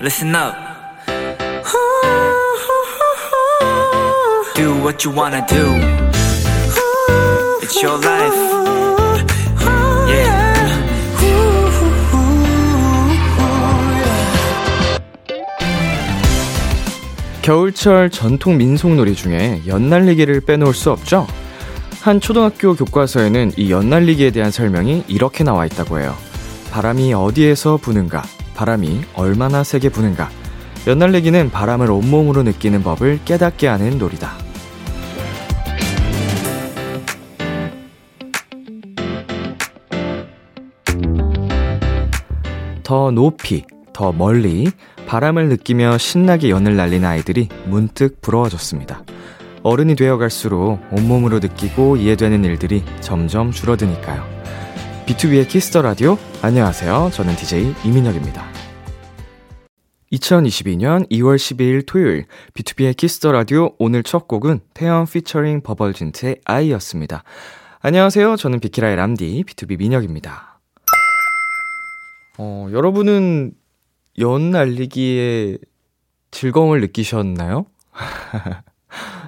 listen up. Do what you wanna do. It's your life. Yeah. 겨울철 전통 민속놀이 중에 연날리기를 빼놓을 수 없죠. 한 초등학교 교과서에는 이 연날리기에 대한 설명이 이렇게 나와 있다고 해요. 바람이 어디에서 부는가, 바람이 얼마나 세게 부는가. 연날리기는 바람을 온몸으로 느끼는 법을 깨닫게 하는 놀이다. 더 높이, 더 멀리 바람을 느끼며 신나게 연을 날리는 아이들이 문득 부러워졌습니다. 어른이 되어갈수록 온몸으로 느끼고 이해되는 일들이 점점 줄어드니까요. 비투비의 Kiss the Radio 안녕하세요. 저는 DJ 이민혁입니다. 2022년 2월 12일 토요일 비투비의 Kiss the Radio 오늘 첫 곡은 태연 피처링 버벌진트의 아이였습니다. 안녕하세요. 저는 비키라의 람디 B2B 민혁입니다. 어, 여러분은 연 날리기에 즐거움을 느끼셨나요?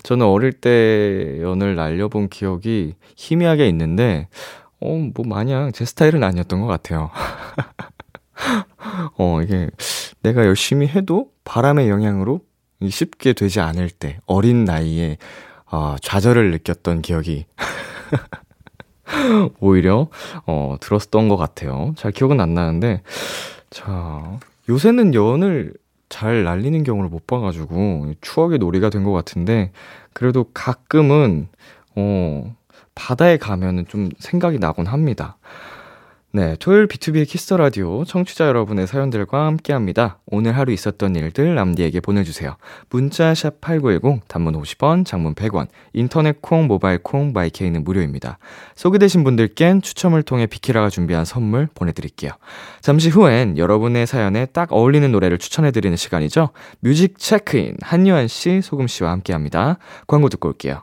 저는 어릴 때 연을 날려본 기억이 희미하게 있는데, 어, 뭐 마냥 제 스타일은 아니었던 것 같아요. 어, 이게 내가 열심히 해도 바람의 영향으로 쉽게 되지 않을 때, 어린 나이에 어, 좌절을 느꼈던 기억이 오히려 어, 들었던 것 같아요. 잘 기억은 안 나는데, 자, 요새는 연을 잘 날리는 경우를 못 봐가지고 추억의 놀이가 된 것 같은데 그래도 가끔은 어 바다에 가면은 좀 생각이 나곤 합니다. 네, 토요일 비투비의 Kiss the Radio 청취자 여러분의 사연들과 함께 합니다. 오늘 하루 있었던 일들 람디에게 보내주세요. 문자 샵 #8910 단문 50원, 장문 100원, 인터넷 콩, 모바일 콩, 마이케이는 무료입니다. 소개되신 분들께는 추첨을 통해 비키라가 준비한 선물 보내 드릴게요. 잠시 후엔 여러분의 사연에 딱 어울리는 노래를 추천해 드리는 시간이죠. 뮤직 체크인 한유한 씨, 소금 씨와 함께 합니다. 광고 듣고 올게요.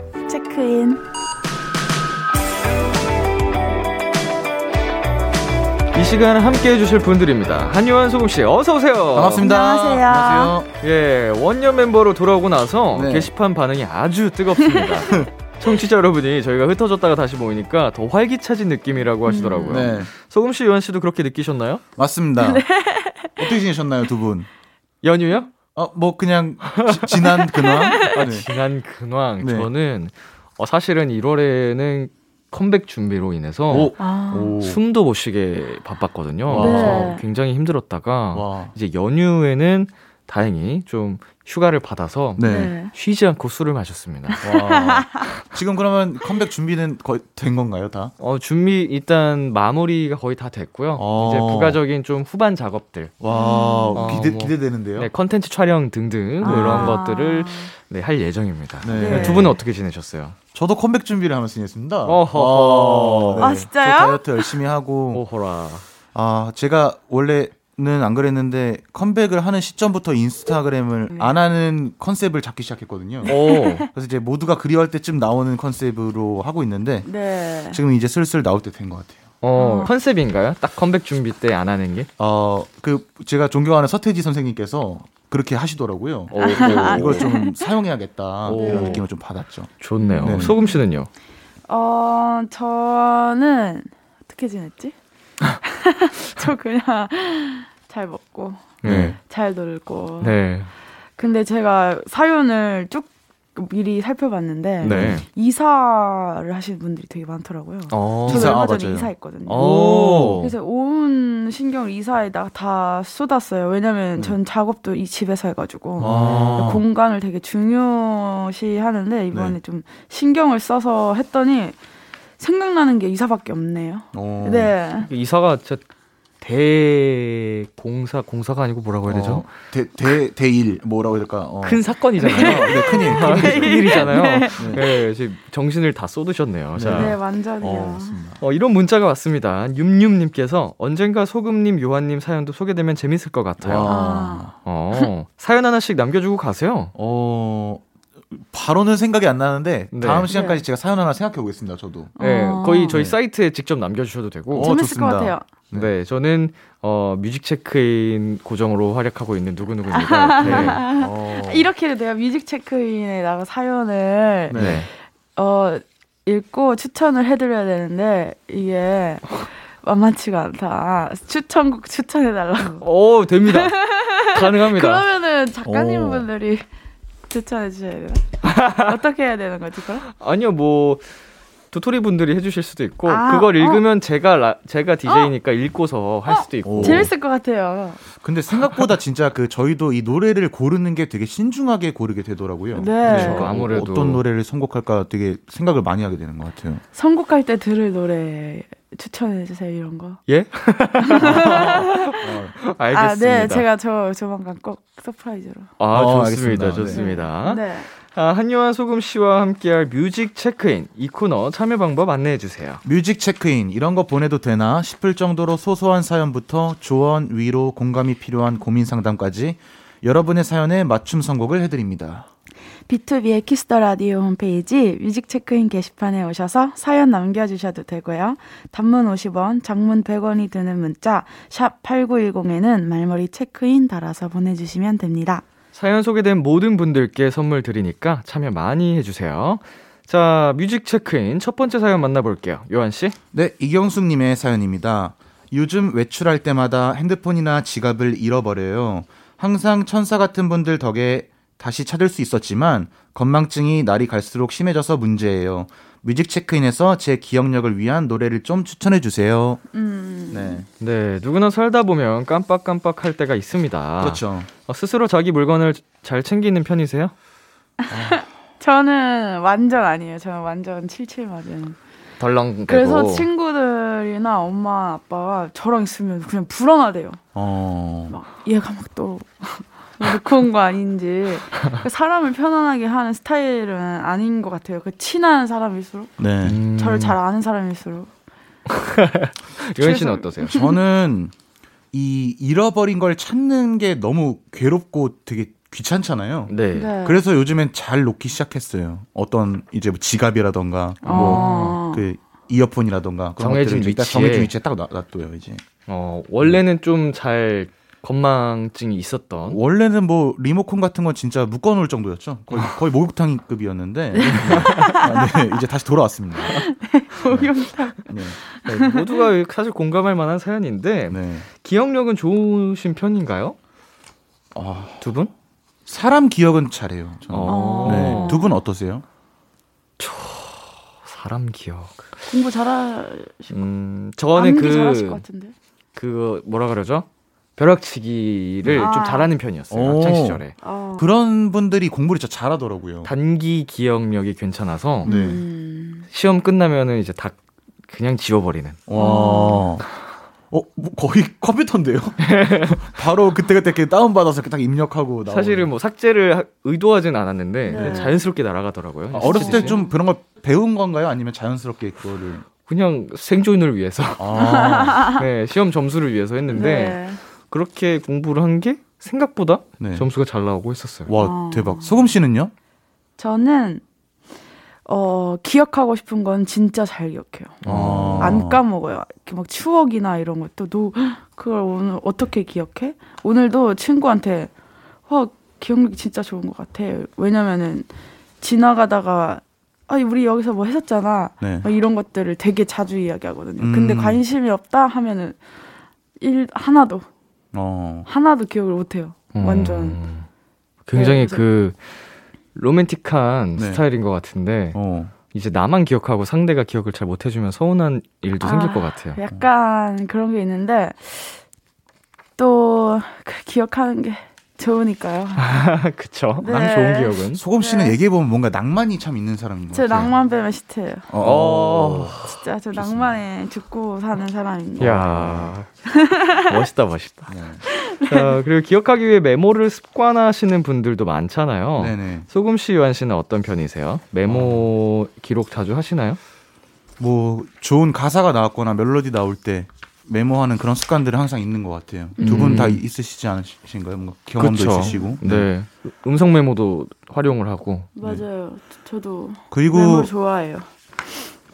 시간 함께 해주실 분들입니다. 한요한 소금 씨, 어서 오세요. 반갑습니다. 안녕하세요. 안녕하세요. 예, 원년 멤버로 돌아오고 나서 네. 게시판 반응이 아주 뜨겁습니다. 청취자 여러분이 저희가 흩어졌다가 다시 모이니까 더 활기차진 느낌이라고 하시더라고요. 네, 소금 씨, 요한 씨도 그렇게 느끼셨나요? 맞습니다. 어떻게 지내셨나요, 두 분? 연휴요? 어, 뭐 그냥 지, 지난 근황? 네. 지난 근황. 네. 저는 어, 사실은 1월에는 컴백 준비로 인해서 오, 아, 오. 숨도 못 쉬게 바빴거든요. 와. 그래서 네. 굉장히 힘들었다가 와. 이제 연휴에는 다행히 좀 휴가를 받아서 네. 네. 쉬지 않고 술을 마셨습니다. 와. 지금 그러면 컴백 준비는 거의 된 건가요, 다? 어, 준비 일단 마무리가 거의 다 됐고요. 어. 이제 부가적인 좀 후반 작업들, 와, 어, 기대 뭐. 기대되는데요. 네, 컨텐츠 촬영 등등 뭐 이런 아. 것들을 네, 할 예정입니다. 네. 네. 두 분은 어떻게 지내셨어요? 저도 컴백 준비를 하면서 지냈습니다. 어허허. 와, 아, 진짜요? 저 다이어트 열심히 하고 오호라. 아, 제가 원래는 안 그랬는데 컴백을 하는 시점부터 인스타그램을 안 하는 컨셉을 잡기 시작했거든요. 오. 그래서 이제 모두가 그리워할 때쯤 나오는 컨셉으로 하고 있는데 네. 지금 이제 슬슬 나올 때 된 것 같아요. 어, 컨셉인가요? 딱 컴백 준비 때 안 하는 게? 어, 그 제가 존경하는 서태지 선생님께서 그렇게 하시더라고요. 오, 오. 이걸 좀 사용해야겠다 오. 이런 느낌을 좀 받았죠. 좋네요. 네. 소금 씨는요? 어, 저는 어떻게 지냈지? 저 그냥 잘 먹고 네. 잘 놀고 네. 근데 제가 사연을 쭉 미리 살펴봤는데 네. 이사를 하시는 분들이 되게 많더라고요. 어. 저도 이사, 얼마 아, 전에 맞아요. 이사했거든요. 오. 그래서 온 신경을 이사에다가 다 쏟았어요. 왜냐면 전 작업도 이 집에서 해가지고 아. 공간을 되게 중요시 하는데 이번에 네. 좀 신경을 써서 했더니 생각나는 게 이사밖에 없네요. 어. 네. 이사가 진짜 대공사 공사가 아니고 뭐라고 해야 되죠? 어, 대, 대, 대일, 뭐라고 해야 될까? 어. 큰 사건이잖아요. 네, 큰일. 아, 큰일이잖아요. 네. 네. 지금 정신을 다 쏟으셨네요. 자, 네, 완전히요. 어, 맞습니다. 어, 이런 문자가 왔습니다. 윰윰님께서 언젠가 소금님, 요한님 사연도 소개되면 재밌을 것 같아요. 와. 아. 어, 사연 하나씩 남겨주고 가세요. 어, 바로는 생각이 안 나는데 네. 다음 시간까지 네. 제가 사연 하나 생각해 보겠습니다. 저도. 네, 어. 거의 저희 네. 사이트에 직접 남겨주셔도 되고. 어, 재밌을 좋습니다. 것 같아요. 네. 저는 어, 뮤직 체크인 고정으로 활약하고 있는 누구누구입니다. 네. 어. 이렇게 내가 뮤직 체크인에다가 사연을 네. 네. 어 읽고 추천을 해드려야 되는데 이게 만만치가 않다. 추천곡 추천해달라고. 오, 됩니다. 가능합니다. 그러면은 작가님분들이 추천해 주셔야 되나? 어떻게 해야 되는 거지 그럼? 아니요, 뭐 도토리 분들이 해주실 수도 있고 아, 그걸 어. 읽으면 제가 라, 제가 DJ니까 읽고서 할 수도 있고. 오. 재밌을 것 같아요. 근데 생각보다 진짜 그 저희도 이 노래를 고르는 게 되게 신중하게 고르게 되더라고요. 네. 그렇죠. 아무래도. 어떤 노래를 선곡할까 되게 생각을 많이 하게 되는 것 같아요. 선곡할 때 들을 노래 추천해 주세요 이런 거. 예? 어, 알겠습니다. 아, 네, 제가 저 조만간 꼭 surprise로. 아, 어, 좋습니다. 알겠습니다. 좋습니다. 네. 아, 한요한 소금 씨와 함께할 뮤직 체크인 이 코너 참여 방법 안내해 주세요. 뮤직 체크인 이런 거 보내도 되나 싶을 정도로 소소한 사연부터 조언, 위로, 공감이 필요한 고민 상담까지 여러분의 사연에 맞춤 선곡을 해드립니다. 비투비의 Kiss the Radio 홈페이지 뮤직 체크인 게시판에 오셔서 사연 남겨 주셔도 되고요. 단문 50원, 장문 100원이 드는 문자 샵 8910에는 말머리 체크인 달아서 보내 주시면 됩니다. 사연 소개된 모든 분들께 선물 드리니까 참여 많이 해 주세요. 자, 뮤직 체크인 첫 번째 사연 만나볼게요. 요한 씨. 네, 이경숙 님의 사연입니다. 요즘 외출할 때마다 핸드폰이나 지갑을 잃어버려요. 항상 천사 같은 분들 덕에 다시 찾을 수 있었지만 건망증이 날이 갈수록 심해져서 문제예요. 뮤직 체크인에서 제 기억력을 위한 노래를 좀 추천해 주세요. 음, 네, 네, 누구나 살다 보면 깜빡깜빡 할 때가 있습니다. 그렇죠. 어, 스스로 자기 물건을 잘 챙기는 편이세요? 저는 완전 아니에요. 저는 완전 칠칠 맞은. 덜렁대고. 그래서 친구들이나 엄마 아빠가 저랑 있으면 그냥 불안하대요. 어, 막 얘가 막 또 놓고 온 거 아닌지 사람을 편안하게 하는 스타일은 아닌 것 같아요. 그 친한 사람일수록 네. 음, 저를 잘 아는 사람일수록 요한 씨는 어떠세요? 저는 이 잃어버린 걸 찾는 게 너무 괴롭고 되게 귀찮잖아요. 네. 네. 그래서 요즘엔 잘 놓기 시작했어요. 어떤 이제 뭐 지갑이라던가 어. 뭐그 이어폰이라던가 그런 정해진 위치에. 정해진 위치에 딱 놔- 놔둬요 이제. 어, 원래는 좀 잘 건망증이 있었던. 원래는 뭐 리모컨 같은 건 진짜 묶어놓을 정도였죠. 거의 거의 목욕탕급이었는데 아, 네, 이제 다시 돌아왔습니다. 목욕탕. 네, 네, 모두가 사실 공감할 만한 사연인데 네. 기억력은 좋으신 편인가요? 아, 두 분? 사람 기억은 잘해요. 저는. 어. 네. 두분 어떠세요? 사람 기억. 공부 잘하 음, 저는 암기 잘하실 것 그, 같은데. 그, 뭐라 그러죠? 벼락치기를 아. 좀 잘하는 편이었어요. 오. 학창 시절에. 어. 그런 분들이 공부를 진짜 잘하더라고요. 단기 기억력이 괜찮아서 네. 음. 시험 끝나면은 이제 다 그냥 지워버리는. 와. 어, 뭐 거의 컴퓨터인데요? 바로 그때그때 이렇게 다운받아서 딱 입력하고 나오는. 사실은 뭐 삭제를 하- 의도하진 않았는데 네. 자연스럽게 날아가더라고요. 아, 어렸을 때. 좀 그런 걸 배운 건가요? 아니면 자연스럽게 그거를. 그냥 생존을 위해서 아, 네, 시험 점수를 위해서 했는데 네. 그렇게 공부를 한 게 생각보다 네. 점수가 잘 나오고 했었어요. 와, 아. 대박. 소금 씨는요? 저는 어 기억하고 싶은 건 진짜 잘 기억해요. 아. 안 까먹어요. 이렇게 막 추억이나 이런 것도 너 그걸 오늘 어떻게 기억해? 오늘도 친구한테 와 기억력이 진짜 좋은 것 같아. 왜냐면은 지나가다가 아 우리 여기서 뭐 했었잖아. 네. 막 이런 것들을 되게 자주 이야기하거든요. 근데 음. 관심이 없다 하면은 일 하나도 어. 하나도 기억을 못해요. 완전 음, 굉장히 네, 그 로맨틱한 네. 스타일인 것 같은데 어. 이제 나만 기억하고 상대가 기억을 잘 못해주면 서운한 일도 생길 아, 것 같아요. 약간 그런 게 있는데 또 그 기억하는 게 좋으니까요. 그쵸. 네. 난 좋은 기억은. 소금 씨는 네. 얘기해 보면 뭔가 낭만이 참 있는 사람인 것제 같아요. 낭만 빼면 시트예요. 어. 진짜 저 낭만에 죽고 사는 사람입니다. 이야. 멋있다, 멋있다. 네. 자, 그리고 기억하기 위해 메모를 습관하시는 분들도 많잖아요. 네네. 소금 씨, 요한 씨는 어떤 편이세요? 메모 기록 자주 하시나요? 뭐 좋은 가사가 나왔거나 멜로디 나올 때 메모하는 그런 습관들은 항상 있는 것 같아요. 두분 음. 다 있으시지 않으신가요? 뭔가 경험도 그쵸. 있으시고. 네. 음성 메모도 활용을 하고. 맞아요. 저도 그리고 메모 좋아해요.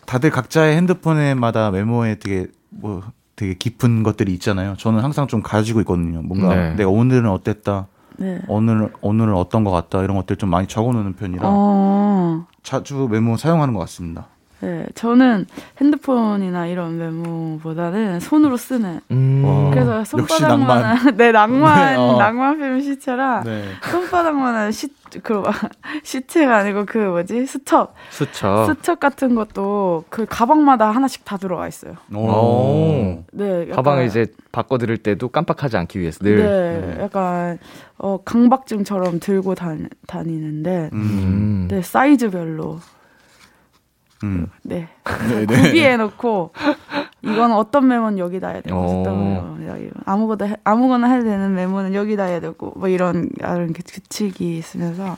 다들 각자의 핸드폰에마다 메모에 되게 뭐 되게 깊은 것들이 있잖아요. 저는 항상 좀 가지고 있거든요. 뭔가 네. 내가 오늘은 어땠다, 네. 오늘 오늘은 어떤 것 같다 이런 것들 좀 많이 적어놓는 편이라 어, 자주 메모 사용하는 것 같습니다. 네. 저는 핸드폰이나 이런 메모보다는 손으로 쓰는. 음. 와. 그래서 손바닥만한 네 낭만 네, 어. 낭만 필름 시체라 네. 손바닥만한 시 그 시체가 아니고 그 뭐지 스첩 수첩. 스첩 같은 것도 그 가방마다 하나씩 다 들어가 있어요. 오. 네, 가방을 이제 바꿔 드릴 때도 깜빡하지 않기 위해서 늘. 네, 약간 어 강박증처럼 들고 다니, 다니는데 음. 음. 네 사이즈별로 음. 네 네, 네. 구비해 놓고 이건 어떤 메모는 여기다 해야 되고 오. 어떤 아무거나 해- 아무거나 해야 되는 메모는 여기다 해야 되고 뭐 이런 이런 그 규칙이 있으면서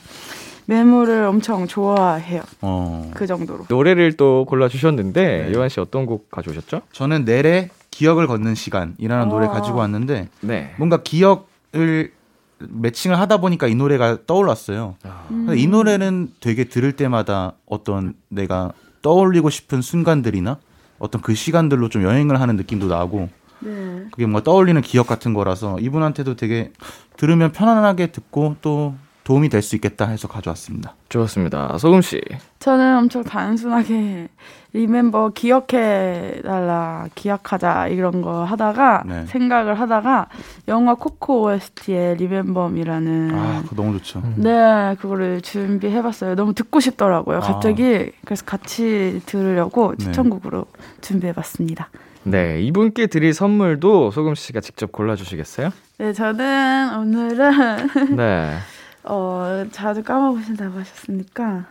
메모를 엄청 좋아해요 어. 그 정도로 노래를 또 골라 주셨는데, 네. 요한 씨 어떤 곡 가져오셨죠? 저는 내래 기억을 걷는 시간이라는 노래 어. 가지고 왔는데 네. 뭔가 기억을 매칭을 하다 보니까 이 노래가 떠올랐어요. 음. 이 노래는 되게 들을 때마다 어떤 내가 떠올리고 싶은 순간들이나 어떤 그 시간들로 좀 여행을 하는 느낌도 나고 네. 그게 뭔가 떠올리는 기억 같은 거라서 이분한테도 되게 들으면 편안하게 듣고 또 도움이 될 수 있겠다 해서 가져왔습니다. 좋았습니다. 소금 씨. 저는 엄청 단순하게 리멤버 기억해 달라 기억하자 이런 거 하다가 네. 생각을 하다가 영화 코코 OST의 리멤버이라는 아, 그거 너무 좋죠. 네 그거를 준비해 봤어요. 너무 듣고 싶더라고요. 아. 갑자기 그래서 같이 들으려고 네. 추천곡으로 준비해 봤습니다. 네. 이분께 드릴 선물도 소금 씨가 직접 골라 주시겠어요? 네 저는 오늘은 네. 어 자주 까먹으신다고 하셨으니까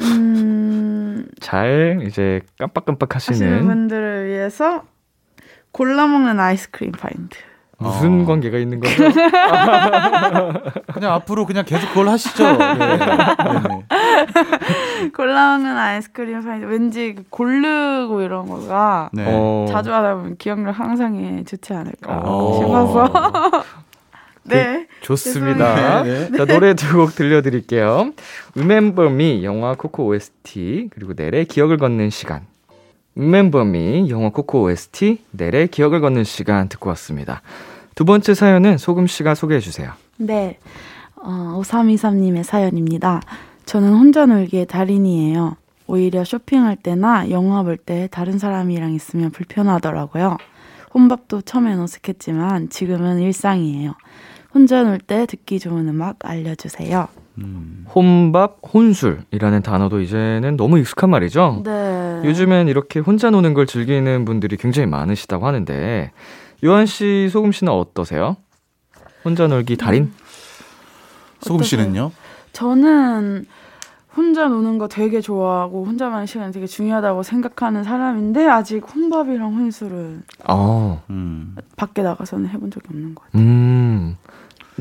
음 잘 이제 깜빡깜빡 하시는 분들을 위해서 골라 먹는 아이스크림 파인트. 무슨 어. 관계가 있는 거죠? 그냥 앞으로 그냥 계속 그걸 하시죠. 네. 네. 골라 먹는 아이스크림 파인트. 왠지 그 고르고 이런 거가 네. 어. 자주 하다 보면 기억력 향상에 좋지 않을까 어. 싶어서. 네. 좋습니다. 네, 자, 노래 두 곡 들려드릴게요. Remember Me, 영화 코코 OST, 그리고 넬의 기억을 걷는 시간. Remember Me, 영화 코코 OST, 넬의 기억을 걷는 시간 듣고 왔습니다. 두 번째 사연은 소금 씨가 소개해 주세요. 네. 어, 5323님의 사연입니다. 저는 혼자 놀기의 달인이에요. 오히려 쇼핑할 때나 영화 볼 때 다른 사람이랑 있으면 불편하더라고요. 혼밥도 처음엔 어색했지만 지금은 일상이에요. 혼자 놀 때 듣기 좋은 음악 알려주세요. 음. 혼밥, 혼술이라는 단어도 이제는 너무 익숙한 말이죠. 네. 요즘엔 이렇게 혼자 노는 걸 즐기는 분들이 굉장히 많으시다고 하는데, 요한 씨, 소금 씨는 어떠세요? 혼자 놀기 달인? 소금 씨는요? 저는 혼자 노는 거 되게 좋아하고 혼자만의 시간이 되게 중요하다고 생각하는 사람인데 아직 혼밥이랑 혼술은 어, 음. 밖에 나가서는 해본 적이 없는 것 같아요. 음,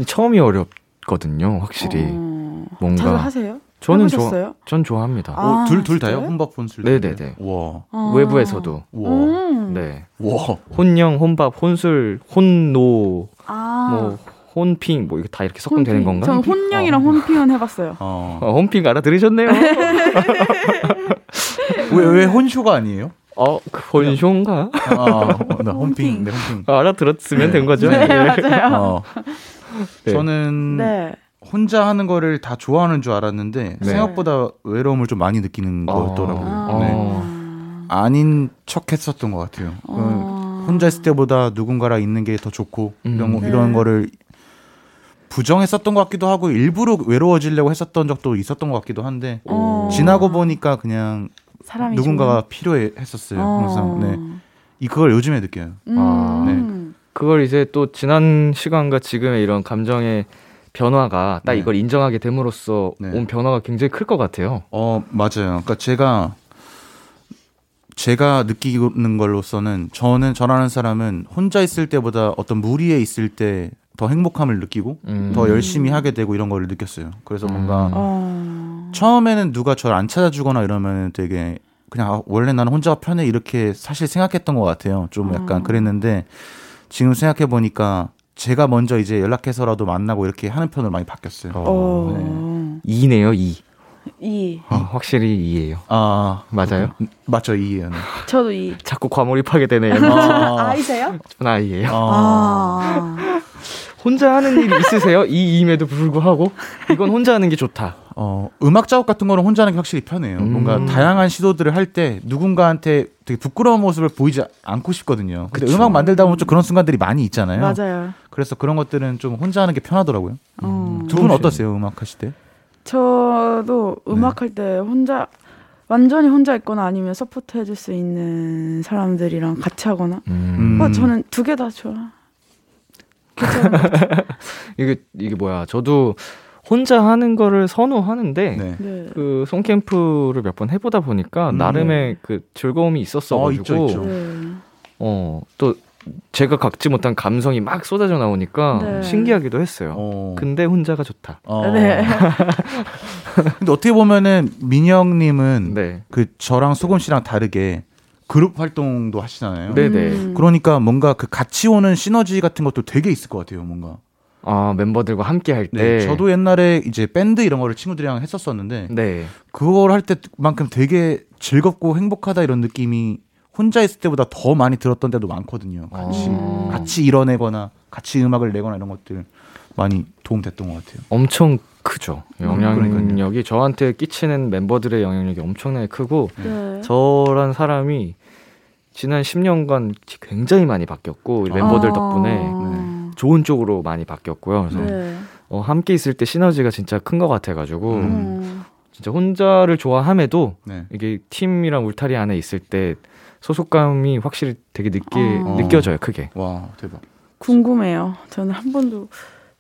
처음이 어렵거든요, 확실히. 어, 뭔가. 자주 하세요? 저는 좋아? 전 좋아합니다. 아, 어, 둘, 둘 다요? 혼밥 혼술. 네네네. 와. 어. 외부에서도. 와. 음. 네. 와. 혼영, 혼밥, 혼술, 혼노, 아. 뭐, 혼핑, 뭐, 이거 다 이렇게 섞으면 되는. 건가? 저는 혼영이랑 혼핑은 해봤어요. 어. 어, 혼핑 알아들으셨네요? 왜, 왜 혼쇼가 아니에요? 어, 그 혼쇼인가? 아, 어, 나 혼핑. 네, 혼핑. 아, 알아들었으면 된 거죠? 네, 예. 맞아요. 어. 네. 저는 네. 혼자 하는 거를 다 좋아하는 줄 알았는데 네. 생각보다 외로움을 좀 많이 느끼는 어. 거였더라고요. 아. 네. 어. 아닌 척 했었던 것 같아요. 그 어. 혼자 있을 때보다 누군가랑 있는 게 더 좋고 이런, 거, 음. 네. 이런 거를 부정했었던 것 같기도 하고 일부러 외로워지려고 했었던 적도 있었던 것 같기도 한데 어. 지나고 보니까 그냥 사람이 누군가가 필요했었어요. 좋은- 항상. 네. 어. 이 그걸 요즘에 느껴요. 아, 음. 그걸 이제 또 지난 시간과 지금의 이런 감정의 변화가 딱 네. 이걸 인정하게 됨으로써 네. 온 변화가 굉장히 클 것 같아요. 어 맞아요. 그러니까 제가 제가 느끼는 걸로서는 저는 저라는 사람은 혼자 있을 때보다 어떤 무리에 있을 때 더 행복함을 느끼고 음. 더 열심히 하게 되고 이런 걸 느꼈어요. 그래서 뭔가 음. 어. 처음에는 누가 저를 안 찾아주거나 이러면 되게 그냥 아, 원래 나는 혼자 편해 이렇게 사실 생각했던 것 같아요. 좀 약간 음. 그랬는데 지금 생각해 보니까 제가 먼저 이제 연락해서라도 만나고 이렇게 하는 편으로 많이 바뀌었어요. 어. 이네요 이. 이. 어, 확실히 이예요. 아 맞아요? 음, 맞죠 이해요. 네. 저도 이. 자꾸 과몰입하게 되네요. 아, 아이세요? 전 아이예요. 아. 아. 혼자 하는 일이 있으세요? 이 임에도 불구하고 이건 혼자 하는 게 좋다. 어, 음악 작업 같은 거는 혼자 하는 게 확실히 편해요. 음. 뭔가 다양한 시도들을 할 때 누군가한테 되게 부끄러운 모습을 보이지 않고 싶거든요. 근데 그쵸. 음악 만들다 보면 좀 그런 순간들이 많이 있잖아요. 맞아요. 그래서 그런 것들은 좀 혼자 하는 게 편하더라고요. 어. 두분 어떠세요? 음악 하실 때? 저도 네. 음악 할때 혼자 완전히 혼자 있거나 아니면 support 해줄 수 있는 사람들이랑 같이 하거나. 음. 어, 저는 두 개 다 좋아. 것 같아요. 이게 이게 뭐야? 저도 혼자 하는 거를 선호하는데 네. 네. 그 song camp를 몇 번 해보다 보니까 음. 나름의 그 즐거움이 있었어 어, 있죠, 가지고 있죠. 네. 어 또 제가 갖지 못한 감성이 막 쏟아져 나오니까 네. 신기하기도 했어요. 어. 근데 혼자가 좋다. 어. 네. 근데 어떻게 보면은 민영님은 네. 그 저랑 소금 씨랑 다르게 그룹 활동도 하시잖아요. 네. 네네. 음. 그러니까 뭔가 그 같이 오는 시너지 같은 것도 되게 있을 것 같아요. 뭔가. 아 멤버들과 함께 할 때. 네. 저도 옛날에 이제 밴드 이런 거를 친구들이랑 했었었는데 네. 그걸 할 때만큼 되게 즐겁고 행복하다 이런 느낌이 혼자 있을 때보다 더 많이 들었던 때도 많거든요. 같이 어. 같이 이뤄내거나 같이 음악을 내거나 이런 것들 많이 도움됐던 것 같아요. 엄청 크죠. 영향력이 그러니까요. 저한테 끼치는 멤버들의 영향력이 엄청나게 크고 네. 저란 사람이 지난 10년간 굉장히 많이 바뀌었고 멤버들 아. 덕분에 좋은 쪽으로 많이 바뀌었고요. 그래서 네. 어, 함께 있을 때 시너지가 진짜 큰 것 같아가지고 음. 음. 진짜 혼자를 좋아함에도 네. 이게 팀이랑 울타리 안에 있을 때 소속감이 확실히 되게 늦게 어. 느껴져요. 크게 와 대박. 궁금해요. 저는 한 번도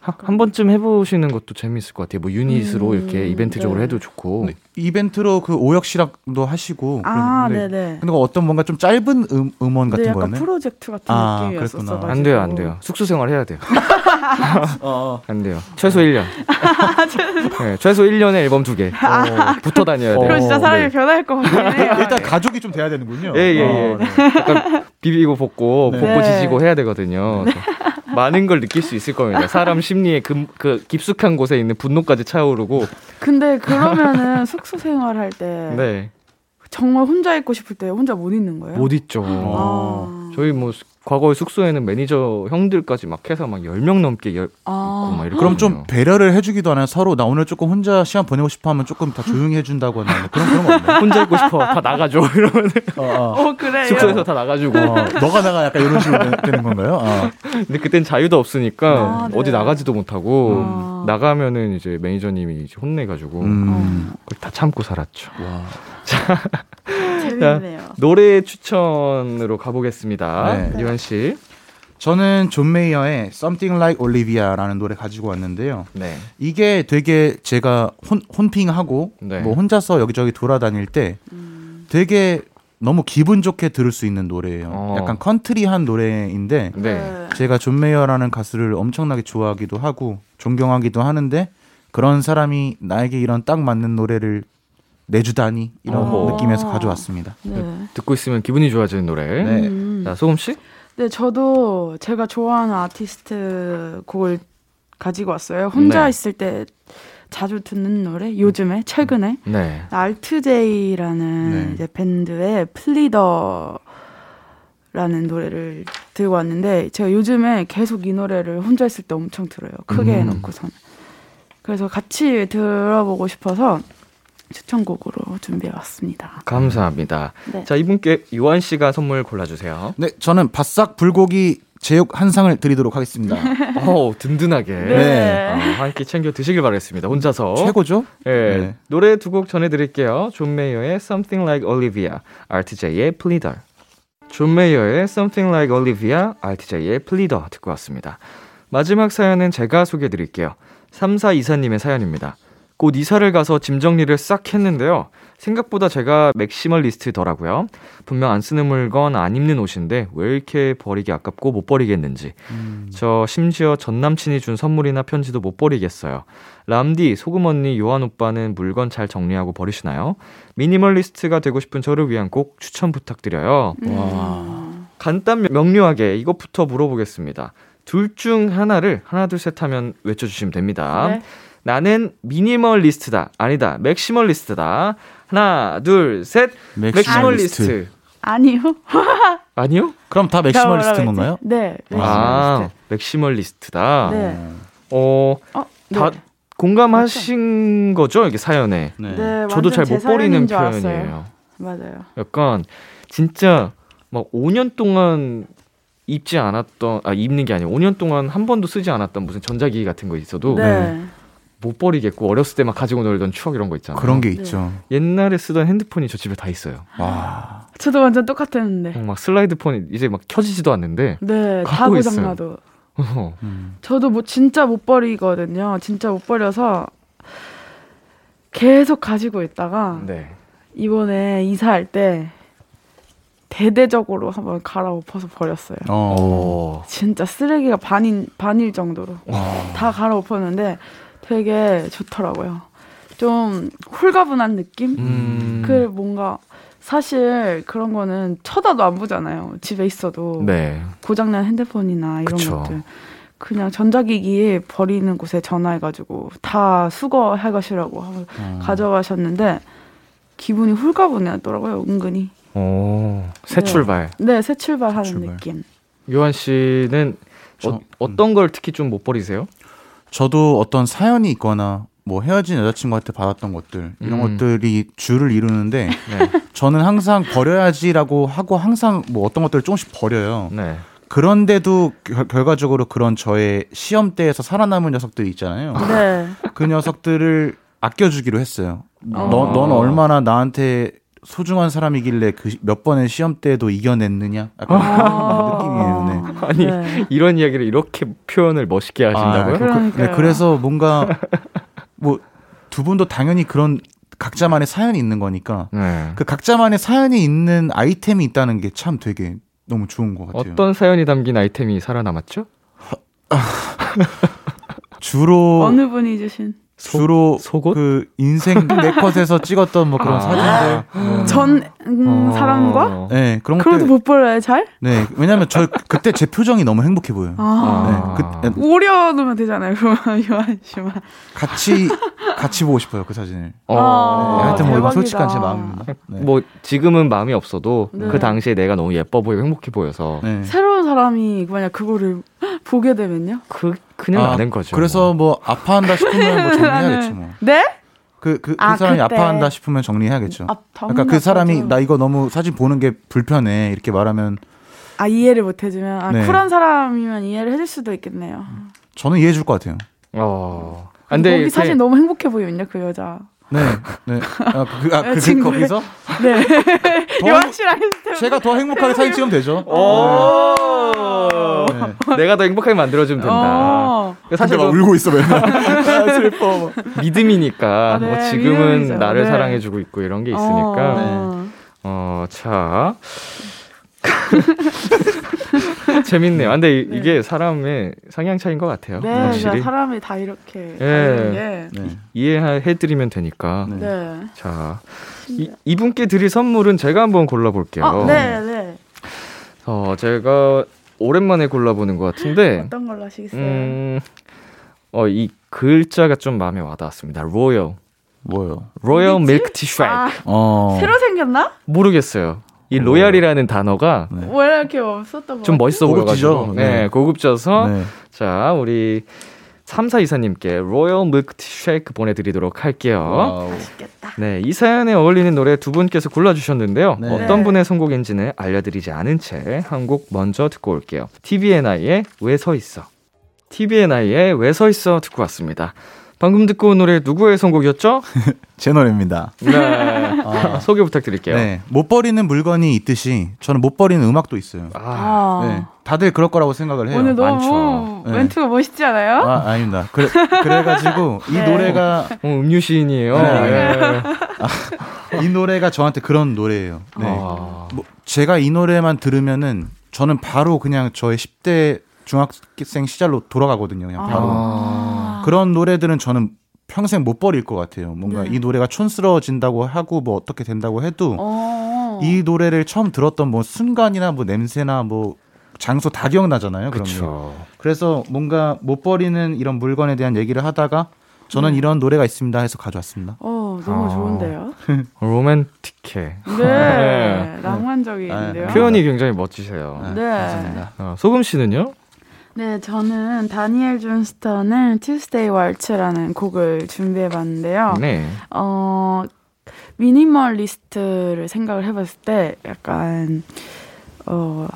하- 한 번쯤 해보시는 것도 재밌을 것 같아요. 뭐 유닛으로 음, 이렇게 이벤트적으로 네. 해도 좋고. 근데 이벤트로 그 오역 씨랑도 하시고 아, 그런데 네네. 근데 어떤 뭔가 좀 짧은 음, 음원 네, 같은 약간 거였나요? 프로젝트 같은 아, 느낌이었었어. 안 돼요, 안 돼요. 숙소 생활 해야 돼요. 어. 안 돼요. 최소 1년. 네, 최소 1년에 앨범 두 개. 어, 붙어 다녀야 돼요. 그럼 진짜 어, 사람이 네. 변할 것 같긴 해요. 일단 가족이 좀 돼야 되는군요. 예, 예, 예. 어, 네. 비비고 볶고, 네. 볶고 네. 지지고 해야 되거든요. 많은 걸 느낄 수 있을 겁니다. 사람 심리의 그, 그 깊숙한 곳에 있는 분노까지 차오르고. 근데 그러면은 숙소 생활할 때 네. 정말 혼자 있고 싶을 때 혼자 못 있는 거예요? 못 있죠. 아. 저희 뭐 수- 과거에 숙소에는 매니저 형들까지 막 해서 막 10명 넘게 열, 아. 막 이렇게 그럼 좀. 배려를 해주기도 하나요? 서로 나 오늘 조금 혼자 시간 보내고 싶어 하면 조금 다 조용히 해준다거나 뭐 그런 그런 거 없나요? 혼자 있고 싶어. 다 나가줘. 이러면 어, 어. 어 그래요. 숙소에서 다 나가주고. 어, 너가 나가 약간 이런 식으로 되- 되는 건가요? 어. 근데 그땐 자유도 없으니까 아, 네. 어디 나가지도 못하고 아. 나가면은 이제 매니저님이 이제 혼내가지고 음. 그걸 다 참고 살았죠. 와. 재밌네요. 노래 추천으로 가보겠습니다. 네. 요한 씨. 저는 존 메이어의 Something Like Olivia라는 노래 가지고 왔는데요. 네. 이게 되게 제가 혼, 혼핑하고 네. 뭐 혼자서 여기저기 돌아다닐 때 되게 너무 기분 좋게 들을 수 있는 노래예요. 어. 약간 country한 노래인데 네. 제가 존 메이어라는 가수를 엄청나게 좋아하기도 하고 존경하기도 하는데 그런 사람이 나에게 이런 딱 맞는 노래를 내주다니 이런 어허. 느낌에서 가져왔습니다. 네. 듣고 있으면 기분이 좋아지는 노래. 네. 음. 자, 소금 씨? 네, 저도 제가 좋아하는 아티스트 곡을 가지고 왔어요. 혼자 네. 있을 때 자주 듣는 노래, 요즘에, 최근에. 네. 알트제이라는 네. 밴드의 플리더라는 노래를 들고 왔는데 제가 요즘에 계속 이 노래를 혼자 있을 때 엄청 들어요. 크게 음. 해놓고서는. 그래서 같이 들어보고 싶어서 추천곡으로 준비해 왔습니다. 감사합니다. 네. 자, 이분께 유한 씨가 선물 골라 주세요. 네, 저는 바싹 불고기 제육 한 상을 드리도록 하겠습니다. 어, 든든하게 네. 어, 한끼 챙겨 드시길 바라겠습니다. 혼자서. 최고죠? 예, 네. 노래 두 곡 전해드릴게요. 존 메이어의 Something Like Olivia, alt-J의 Pleader. 존 메이어의 Something Like Olivia, alt-J의 Pleader 듣고 왔습니다. 마지막 사연은 제가 소개해드릴게요. 3424님의 사연입니다. 곧 이사를 가서 짐 정리를 싹 했는데요. 생각보다 제가 맥시멀리스트더라고요. 분명 안 쓰는 물건, 안 입는 옷인데 왜 이렇게 버리기 아깝고 못 버리겠는지. 저 심지어 전 남친이 준 선물이나 편지도 못 버리겠어요. 람디, 소금 언니, 요한 오빠는 물건 잘 정리하고 버리시나요? 미니멀리스트가 되고 싶은 저를 위한 곡 추천 부탁드려요. 와. 간단 명료하게 이것부터 물어보겠습니다. 둘 중 하나를 하나 둘 셋 하면 외쳐주시면 됩니다. 네. 나는 미니멀리스트다. 아니다. 맥시멀리스트다. 하나, 둘, 셋. 맥시멀리스트. 아니요. 아니요? 그럼 다 맥시멀리스트인 건가요? 네. 아, 맥시멀리스트. 맥시멀리스트다. 네. 어, 어, 네. 다 공감하신 거죠? 이게 사연에. 네. 네, 저도 잘 못 버리는. 편이에요. 맞아요. 약간 진짜 막 5년 동안 입지 않았던 아 입는 게 아니고 5년 동안 한 번도 쓰지 않았던 무슨 전자기기 같은 거 있어도 네. 못 버리겠고 어렸을 때 막 가지고 놀던 추억 이런 거 있잖아요. 그런 게 네. 있죠. 옛날에 쓰던 핸드폰이 저 집에 다 있어요. 와. 저도 완전 똑같았는데. 막 슬라이드 폰이 이제 막 켜지지도 않는데 네, 다. 고장나도. 어, 음. 저도 뭐 진짜 못 버리거든요. 진짜 못 버려서 계속 가지고 있다가 네. 이번에 이사할 때 대대적으로 한번 갈아엎어서 버렸어요. 어. 어. 진짜 쓰레기가 반인 반일 정도로 다 갈아엎었는데 되게 좋더라고요. 좀 홀가분한 느낌? 음. 그 뭔가 사실 그런 거는 쳐다도 안 보잖아요. 집에 있어도 네. 고장난 핸드폰이나 이런 그쵸. 것들 그냥 전자기기 버리는 곳에 전화해가지고 다 수거해 가시라고 하고 어. 가져가셨는데 기분이 홀가분하더라고요. 은근히. 어. 새 네. 출발. 네, 새 출발하는 출발. 느낌. 요한 씨는 저- 어, 어떤 걸 특히 좀 못 버리세요? 저도 어떤 사연이 있거나 뭐 헤어진 여자친구한테 받았던 것들 이런 음. 것들이 주를 이루는데 네. 저는 항상 버려야지라고 하고 항상 뭐 어떤 것들을 조금씩 버려요. 네. 그런데도 결, 결과적으로 그런 저의 시험대에서 살아남은 녀석들이 있잖아요. 네. 그 녀석들을 아껴주기로 했어요. 어. 너, 넌 얼마나 나한테 소중한 사람이길래 그 몇 번의 시험 때도 이겨냈느냐? 약간 그런 느낌이에요. 네. 아니 네. 이런 이야기를 이렇게 표현을 멋있게 하신다고요? 아, 그- 그러니까요. 네, 그래서 뭔가 뭐 두 분도 당연히 그런 각자만의 사연이 있는 거니까 네. 그 각자만의 사연이 있는 아이템이 있다는 게 참 되게 너무 좋은 것 같아요. 어떤 사연이 담긴 아이템이 살아남았죠? 주로 어느 분이 주신 주로 속옷? 그 인생 네컷에서 찍었던 뭐 그런 아. 사진들. 전 음, 어. 사람과 네 그런 그래도. 못 버려요 잘? 네 왜냐면 저 그때 제 표정이 너무 행복해 보여요. 아. 네, 그, 오려 놓으면 되잖아요. 그러면 요한 씨만. 같이 같이 보고 싶어요 그 사진을. 어. 아, 네, 하여튼 뭐 이건. 솔직한 제 마음입니다. 네. 뭐 지금은 마음이 없어도 네. 그 당시에 내가 너무 예뻐 보이고 행복해 보여서 네. 새로운 사람이 만약 그거를 보게 되면요? 그 그냥 아, 아는 거죠. 그래서 뭐 아파한다 싶으면 뭐 정리해야겠죠 뭐. 네? 그, 그, 그 아, 사람이 그때. 아파한다 싶으면 정리해야겠죠. 아, 그러니까 그 사람이. 나 이거 너무 사진 보는 게 불편해 이렇게 말하면 아 이해를 못 해주면 아 네. 쿨한 사람이면 이해를 해줄 수도 있겠네요. 저는 이해해 줄 것 같아요. 어. 근데 거기 사진 너무 행복해 보이는데 그 여자. 네, 네. 아, 그, 아, 그, 그, 친구. 거기서 네. 때. 제가 더 행복하게 사진 찍으면 되죠. 오. 네. 내가 더 행복하게 만들어주면 된다. 어. 사실 근데 막뭐 울고 있어 맨날. 아, 슬퍼. 믿음이니까 아, 네, 뭐 지금은 믿음이죠. 나를 네. 사랑해주고 있고 이런 게 있으니까 어. 어, 자. 재밌네요. 아, 근데 이- 네. 이게 사람의 성향 차이인 것 같아요. 네, 확실히. 그러니까 사람이 다 이렇게 예. 게. 네. 이해해드리면 되니까. 네. 네. 자, 이, 이분께 드릴 선물은 제가 한번 골라볼게요. 어, 네, 네. 어, 제가 오랜만에 골라보는 것 같은데, 어떤 걸로 하시겠어요? 음, 어, 이 글자가 좀 마음에 와닿았습니다. 로열. 뭐요? 로열 밀크 티슈. 아, 어. 새로 생겼나? 모르겠어요. 이 로얄이라는 단어가 네. 이렇게 없었던 거. 좀 멋있어? 보여가지고 네, 네. 고급져서 네. 자 우리 3424님께 로열 밀크 쉐이크 보내드리도록 할게요. 와우. 맛있겠다. 네, 이 사연에 어울리는 노래 두 분께서 골라주셨는데요. 네. 어떤 네. 분의 선곡인지는 알려드리지 않은 채 한 곡 먼저 듣고 올게요. TVNI의 왜 서 있어. TVNI의 왜 서 있어 듣고 왔습니다. 방금 듣고 온 노래 누구의 선곡이었죠? 제 노래입니다. 네. 아, 소개 부탁드릴게요. 네. 못 버리는 물건이 있듯이 저는 못 버리는 음악도 있어요. 아, 아. 네. 다들 그럴 거라고 생각을 해요. 오늘 너무 많죠. 네. 멘트가 멋있지 않아요? 아, 아닙니다. 그래, 그래가지고 이 네. 노래가 어, 음유 시인이에요. 네. 네. 이 노래가 저한테 그런 노래예요. 네. 아. 뭐 제가 이 노래만 들으면은 저는 바로 그냥 저의 10대 중학생 시절로 돌아가거든요. 그냥 바로. 아. 그런 노래들은 저는 평생 못 버릴 것 같아요. 뭔가 네. 이 노래가 촌스러워진다고 하고 뭐 어떻게 된다고 해도 어. 이 노래를 처음 들었던 뭐 순간이나 뭐 냄새나 뭐 장소 다 기억나잖아요. 그렇죠. 그래서 뭔가 못 버리는 이런 물건에 대한 얘기를 하다가 저는 이런 노래가 있습니다 해서 가져왔습니다. 어, 너무 아. 좋은데요? 로맨틱해. 네. 낭만적인데요? 아, 표현이 굉장히 멋지세요. 아, 네. 감사합니다. 어, 소금 씨는요? 네, 저는 다니엘 존스턴의 Tuesday Waltz라는 곡을 준비해봤는데요. 네. 어, 미니멀리스트를 생각을 해봤을 때 약간, 어,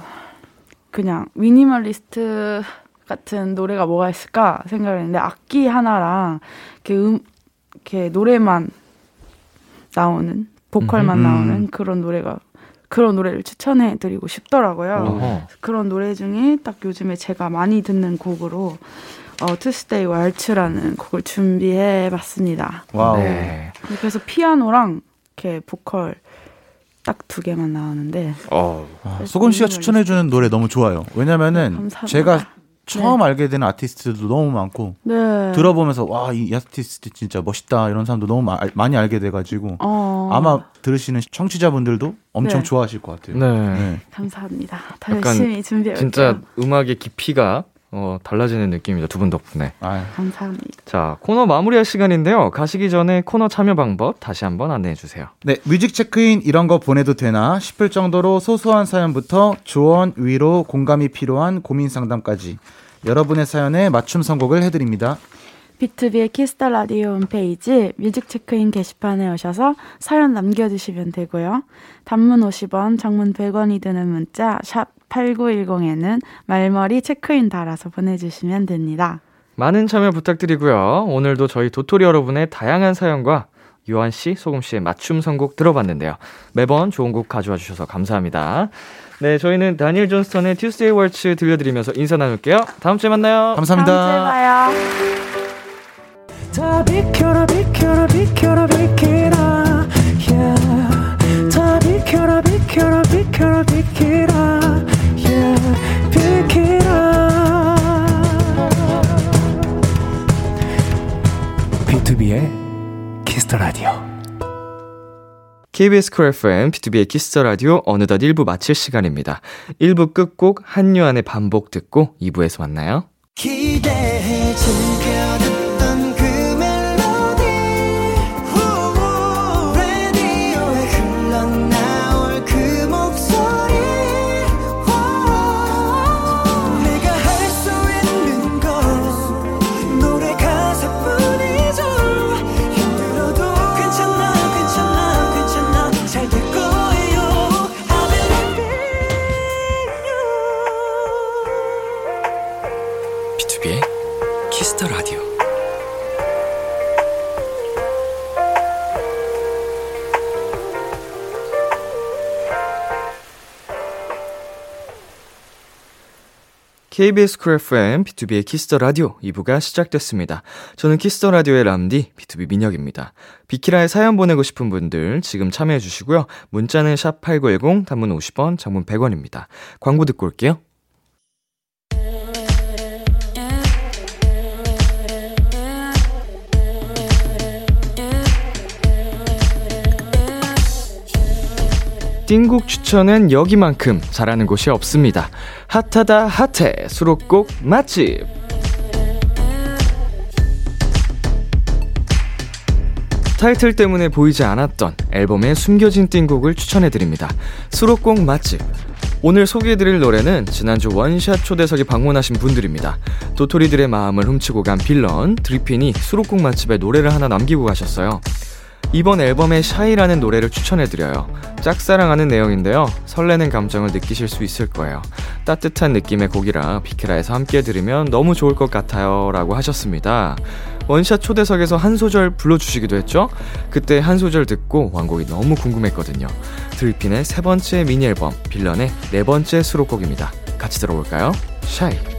그냥 미니멀리스트 같은 노래가 뭐가 있을까 생각을 했는데 악기 하나랑 이렇게 음, 이렇게 노래만 나오는, 보컬만 음. 나오는 그런 노래가, 그런 노래를 추천해 드리고 싶더라고요. 어허. 그런 노래 중에 딱 요즘에 제가 많이 듣는 곡으로 어, Tuesday Waltz라는 곡을 준비해 봤습니다. 와우. 네. 그래서 피아노랑 이렇게 보컬 딱두 개만 나오는데 어. 아, 소금 씨가 추천해 주는 노래 너무 좋아요. 왜냐면은 감사합니다. 제가 처음 알게 되는 아티스트도 너무 많고 네. 들어보면서 와 이 아티스트 진짜 멋있다 이런 사람도 너무 마- 많이 알게 돼가지고 어, 아마 들으시는 청취자분들도 엄청 네. 좋아하실 것 같아요. 네. 네. 감사합니다. 더 열심히 준비해. 진짜 음악의 깊이가 어, 달라지는 느낌입니다. 두 분 덕분에. 아, 감사합니다. 자, 코너 마무리할 시간인데요. 가시기 전에 코너 참여 방법 다시 한번 안내해 주세요. 네, 뮤직 체크인 이런 거 보내도 되나 싶을 정도로 소소한 사연부터 조언, 위로, 공감이 필요한 고민 상담까지 여러분의 사연에 맞춤 선곡을 해드립니다. 비투비의 키스 더 라디오 홈페이지 뮤직 체크인 게시판에 오셔서 사연 남겨주시면 되고요. 단문 50원, 장문 100원이 드는 문자 샵 8910에는 말머리 체크인 달아서 보내주시면 됩니다. 많은 참여 부탁드리고요. 오늘도 저희 도토리 여러분의 다양한 사연과 요한 씨, 소금 씨의 맞춤 선곡 들어봤는데요. 매번 좋은 곡 가져와 주셔서 감사합니다. 네, 저희는 다니엘 존스턴의 Tuesday Waltz 들려드리면서 인사 나눌게요. 다음 주에 만나요. 감사합니다. 다음 주에 봐요. 비투비의 키스 더 라디오 KBS 쿨 FM, 비투비의 키스 더 라디오 어느덧 1부 마칠 시간입니다. 1부 끝곡 한요한의 반복 듣고 2부에서 만나요. 기대해 즐겨 KBS 쿨 FM, 비투비의 키스 더 라디오 2부가 시작됐습니다. 저는 키스 더 라디오의 람디, B2B 민혁입니다. 비키라에 사연 보내고 싶은 분들 지금 참여해 주시고요. 문자는 샵8910, 단문 50원, 장문 100원입니다. 광고 듣고 올게요. 띵곡 추천은 여기만큼 잘하는 곳이 없습니다. 핫하다 핫해 수록곡 맛집. 타이틀 때문에 보이지 않았던 앨범의 숨겨진 띵곡을 추천해드립니다. 수록곡 맛집. 오늘 소개해드릴 노래는 지난주 원샷 초대석에 방문하신 분들입니다. 도토리들의 마음을 훔치고 간 빌런, 드리핀이 수록곡 맛집에 노래를 하나 남기고 가셨어요. 이번 앨범에 Shy라는 노래를 추천해드려요. 짝사랑하는 내용인데요. 설레는 감정을 느끼실 수 있을 거예요. 따뜻한 느낌의 곡이라 비키라에서 함께 들으면 너무 좋을 것 같아요. 라고 하셨습니다. 원샷 초대석에서 한 소절 불러주시기도 했죠? 그때 한 소절 듣고 완곡이 너무 궁금했거든요. 드리핀의 세 번째 미니 앨범, 빌런의 네 번째 수록곡입니다. 같이 들어볼까요? Shy.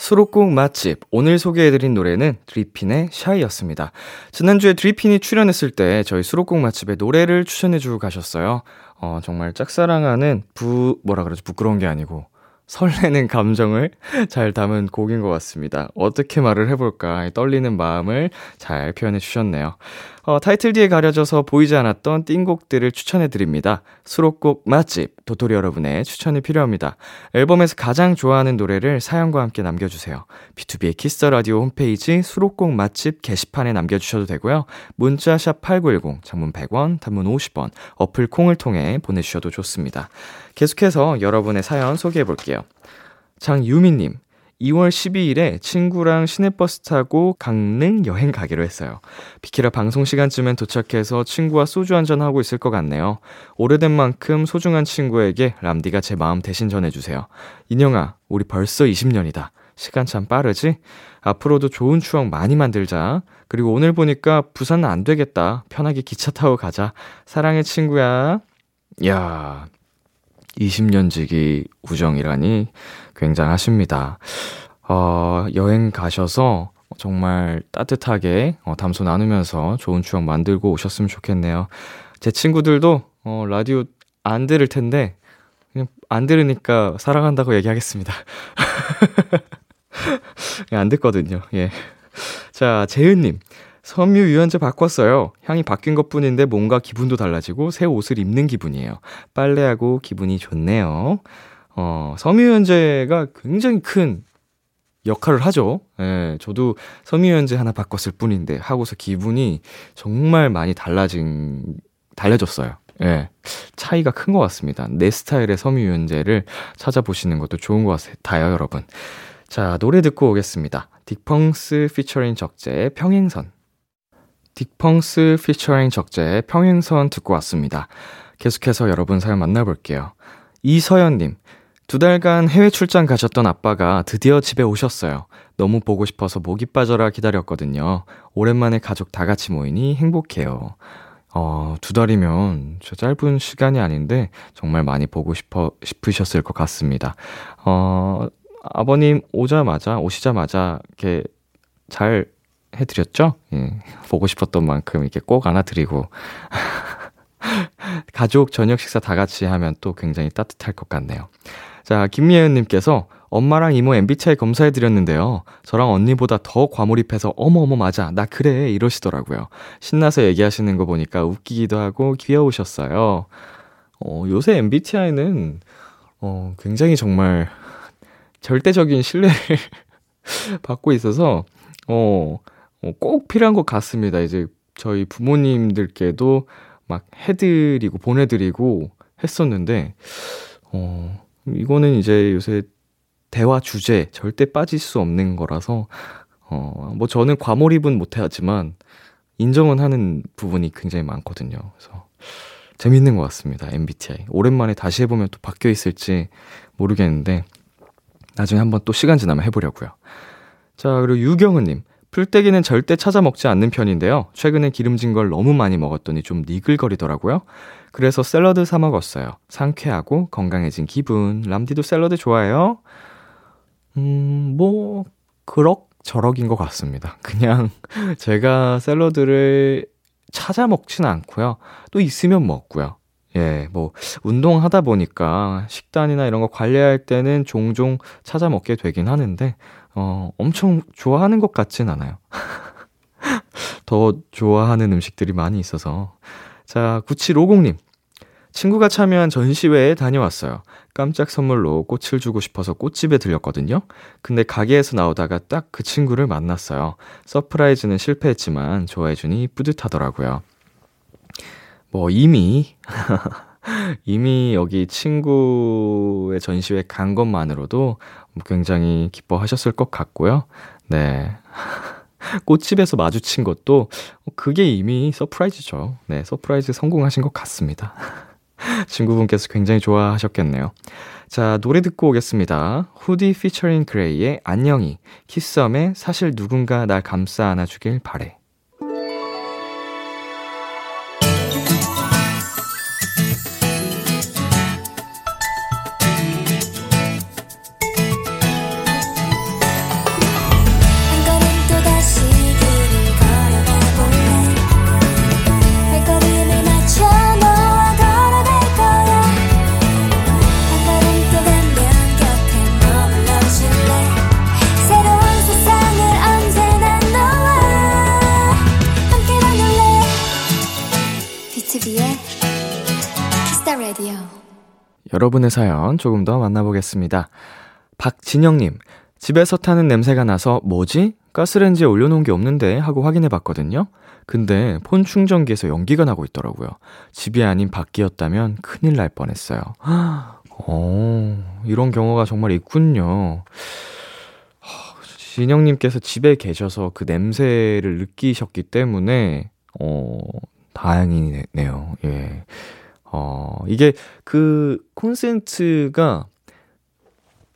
수록곡 맛집 오늘 소개해드린 노래는 드리핀의 샤이였습니다. 지난주에 드리핀이 출연했을 때 저희 수록곡 맛집에 노래를 추천해주고 가셨어요. 어, 정말 짝사랑하는 부 뭐라 그러죠 부끄러운 게 아니고 설레는 감정을 잘 담은 곡인 것 같습니다. 어떻게 말을 해볼까 떨리는 마음을 잘 표현해 주셨네요. 어, 타이틀 뒤에 가려져서 보이지 않았던 띵곡들을 추천해 드립니다. 수록곡 맛집, 도토리 여러분의 추천이 필요합니다. 앨범에서 가장 좋아하는 노래를 사연과 함께 남겨주세요. 비투비의 키스 더 라디오 홈페이지 수록곡 맛집 게시판에 남겨주셔도 되고요. 문자 샵 8910, 장문 100원, 단문 50원, 어플 콩을 통해 보내주셔도 좋습니다. 계속해서 여러분의 사연 소개해 볼게요. 장유미님, 2월 12일에 친구랑 시내버스 타고 강릉 여행 가기로 했어요. 비키라 방송 시간쯤엔 도착해서 친구와 소주 한잔 하고 있을 것 같네요. 오래된 만큼 소중한 친구에게 람디가 제 마음 대신 전해주세요. 인영아, 우리 벌써 20년이다. 시간 참 빠르지? 앞으로도 좋은 추억 많이 만들자. 그리고 오늘 보니까 부산은 안 되겠다. 편하게 기차 타고 가자. 사랑해, 친구야. 야 20년 지기 우정이라니 굉장하십니다. 어, 여행 가셔서 정말 따뜻하게 어, 담소 나누면서 좋은 추억 만들고 오셨으면 좋겠네요. 제 친구들도 어, 라디오 안 들을 텐데 그냥 안 들으니까 사랑한다고 얘기하겠습니다. 안 듣거든요. 예. 자, 재은님. 섬유 유연제 바꿨어요. 향이 바뀐 것 뿐인데 뭔가 기분도 달라지고 새 옷을 입는 기분이에요. 빨래하고 기분이 좋네요. 어, 섬유 유연제가 굉장히 큰 역할을 하죠. 예, 저도 섬유 유연제 하나 바꿨을 뿐인데 하고서 기분이 정말 많이 달라진 달라졌어요. 예. 차이가 큰 것 같습니다. 내 스타일의 섬유 유연제를 찾아보시는 것도 좋은 것 같아요, 여러분. 자, 노래 듣고 오겠습니다. 딕펑스 피처링 적재 평행선. 딕펑스 피처링 적재 평행선 듣고 왔습니다. 계속해서 여러분 사연 만나볼게요. 이서연님, 두 달간 해외 출장 가셨던 아빠가 드디어 집에 오셨어요. 너무 보고 싶어서 목이 빠져라 기다렸거든요. 오랜만에 가족 다 같이 모이니 행복해요. 어, 두 달이면 저 짧은 시간이 아닌데 정말 많이 보고 싶어, 싶으셨을 것 같습니다. 어, 아버님 오자마자, 오시자마자 이렇게 잘 해드렸죠? 예, 보고 싶었던 만큼 이렇게 꼭 안아드리고. 가족 저녁 식사 다 같이 하면 또 굉장히 따뜻할 것 같네요. 자, 김예은님께서 엄마랑 이모 MBTI 검사해드렸는데요. 저랑 언니보다 더 과몰입해서 어머어머 맞아 나 그래 이러시더라고요. 신나서 얘기하시는 거 보니까 웃기기도 하고 귀여우셨어요. 어, 요새 MBTI는 어, 굉장히 정말 절대적인 신뢰를 받고 있어서 어, 어, 꼭 필요한 것 같습니다. 이제 저희 부모님들께도 막 해드리고 보내드리고 했었는데 어, 이거는 이제 요새 대화 주제 절대 빠질 수 없는 거라서 어, 뭐 저는 과몰입은 못해하지만 인정은 하는 부분이 굉장히 많거든요. 그래서 재밌는 것 같습니다. MBTI. 오랜만에 다시 해보면 또 바뀌어 있을지 모르겠는데 나중에 한번 또 시간 지나면 해보려고요. 자, 그리고 유경은님. 풀떼기는 절대 찾아 먹지 않는 편인데요. 최근에 기름진 걸 너무 많이 먹었더니 좀 니글거리더라고요. 그래서 샐러드 사 먹었어요. 상쾌하고 건강해진 기분. 람디도 샐러드 좋아해요? 음, 뭐, 그럭저럭인 것 같습니다. 그냥 제가 샐러드를 찾아 먹지는 않고요. 또 있으면 먹고요. 예, 뭐, 운동하다 보니까 식단이나 이런 거 관리할 때는 종종 찾아 먹게 되긴 하는데, 어, 엄청 좋아하는 것 같진 않아요. 더 좋아하는 음식들이 많이 있어서. 자, 9750님. 친구가 참여한 전시회에 다녀왔어요. 깜짝 선물로 꽃을 주고 싶어서 꽃집에 들렸거든요. 근데 가게에서 나오다가 딱 그 친구를 만났어요. 서프라이즈는 실패했지만 좋아해주니 뿌듯하더라고요. 뭐 이미 이미 여기 친구의 전시회 간 것만으로도 굉장히 기뻐하셨을 것 같고요. 네. 꽃집에서 마주친 것도 그게 이미 서프라이즈죠. 네, 서프라이즈 성공하신 것 같습니다. 친구분께서 굉장히 좋아하셨겠네요. 자, 노래 듣고 오겠습니다. 후디 피처링 그레이의 안녕히, 키썸의 사실 누군가 날 감싸 안아주길 바래. Radio 여러분의 사연 조금 더 만나보겠습니다. 박진영님, 집에서 타는 냄새가 나서 뭐지? 가스레인지에 올려놓은 게 없는데 하고 확인해 봤거든요. 근데 폰 충전기에서 연기가 나고 있더라고요. 집이 아닌 밖이었다면 큰일 날 뻔했어요. 어, 이런 경우가 정말 있군요. 진영님께서 집에 계셔서 그 냄새를 느끼셨기 때문에, 어, 다행이네요. 예. 어, 이게 그 콘센트가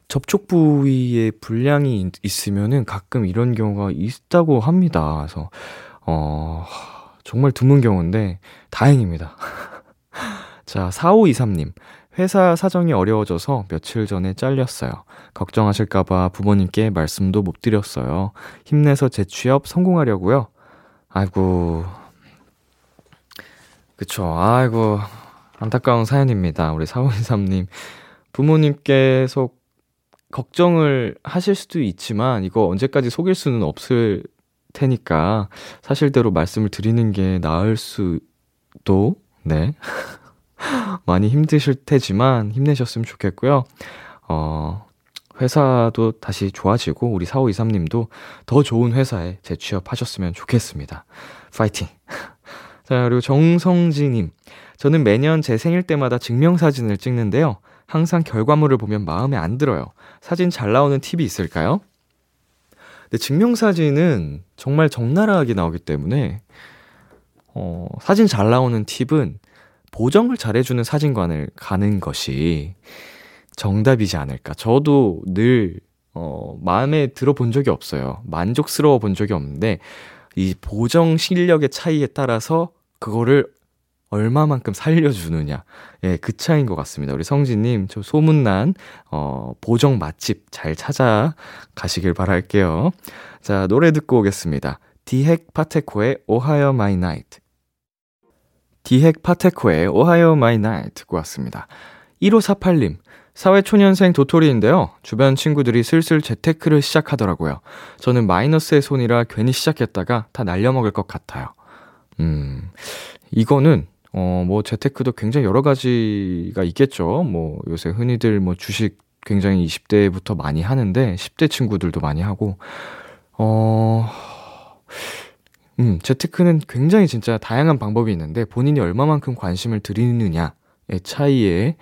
접촉 부위에 불량이 있- 있으면은 가끔 이런 경우가 있다고 합니다. 그래서, 어, 정말 드문 경우인데 다행입니다. 자, 4523님. 회사 사정이 어려워져서 며칠 전에 잘렸어요. 걱정하실까봐 부모님께 말씀도 못 드렸어요. 힘내서 재취업 성공하려고요. 아이고. 그쵸. 아이고. 안타까운 사연입니다. 우리 4523님. 부모님께서 걱정을 하실 수도 있지만 이거 언제까지 속일 수는 없을 테니까 사실대로 말씀을 드리는 게 나을 수도, 네. 많이 힘드실 테지만 힘내셨으면 좋겠고요. 어, 회사도 다시 좋아지고 우리 4523님도 더 좋은 회사에 재취업하셨으면 좋겠습니다. 파이팅! 자, 그리고 정성지님. 저는 매년 제 생일 때마다 증명사진을 찍는데요. 항상 결과물을 보면 마음에 안 들어요. 사진 잘 나오는 팁이 있을까요? 근데 증명사진은 정말 적나라하게 나오기 때문에, 어, 사진 잘 나오는 팁은 보정을 잘해주는 사진관을 가는 것이 정답이지 않을까. 저도 늘, 어, 마음에 들어본 적이 없어요. 만족스러워 본 적이 없는데, 이 보정 실력의 차이에 따라서 그거를 얼마만큼 살려주느냐. 예, 그 차이인 것 같습니다. 우리 성진님, 저 소문난, 어, 보정 맛집 잘 찾아 가시길 바랄게요. 자, 노래 듣고 오겠습니다. 디핵 파테코의 OHAYO MY NIGHT. 디핵 파테코의 OHAYO MY NIGHT 듣고 왔습니다. 1548님, 사회초년생 도토리인데요. 주변 친구들이 슬슬 재테크를 시작하더라고요. 저는 마이너스의 손이라 괜히 시작했다가 다 날려먹을 것 같아요. 음, 이거는, 어, 뭐, 재테크도 굉장히 여러 가지가 있겠죠. 뭐, 요새 흔히들 뭐, 주식 굉장히 20대부터 많이 하는데, 10대 친구들도 많이 하고, 어, 음, 재테크는 굉장히 진짜 다양한 방법이 있는데, 본인이 얼마만큼 관심을 들이느냐의 차이에,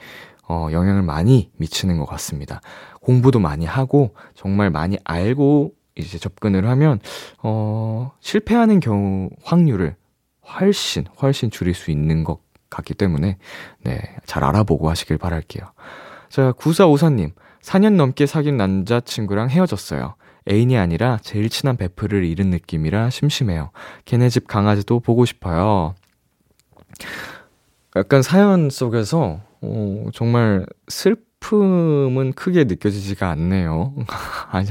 어, 영향을 많이 미치는 것 같습니다. 공부도 많이 하고, 정말 많이 알고, 이제 접근을 하면, 어, 실패하는 경우 확률을 훨씬, 훨씬 줄일 수 있는 것 같기 때문에, 네, 잘 알아보고 하시길 바랄게요. 자, 9454님, 4년 넘게 사귄 남자친구랑 헤어졌어요. 애인이 아니라 제일 친한 베프를 잃은 느낌이라 심심해요. 걔네 집 강아지도 보고 싶어요. 약간 사연 속에서, 어, 정말 슬픔은 크게 느껴지지가 않네요. 아니,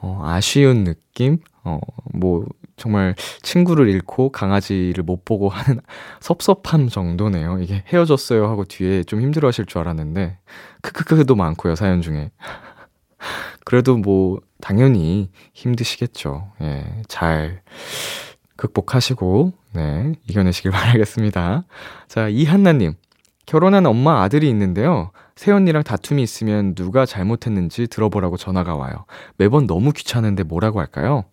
어, 아쉬운 느낌? 어, 뭐, 정말 친구를 잃고 강아지를 못 보고 하는 섭섭함 정도네요. 이게 헤어졌어요 하고 뒤에 좀 힘들어 하실 줄 알았는데, 크크크도 많고요, 사연 중에. 그래도 뭐, 당연히 힘드시겠죠. 예, 잘 극복하시고, 네, 이겨내시길 바라겠습니다. 자, 이한나님. 결혼한 엄마 아들이 있는데요. 새언니랑 다툼이 있으면 누가 잘못했는지 들어보라고 전화가 와요. 매번 너무 귀찮은데 뭐라고 할까요?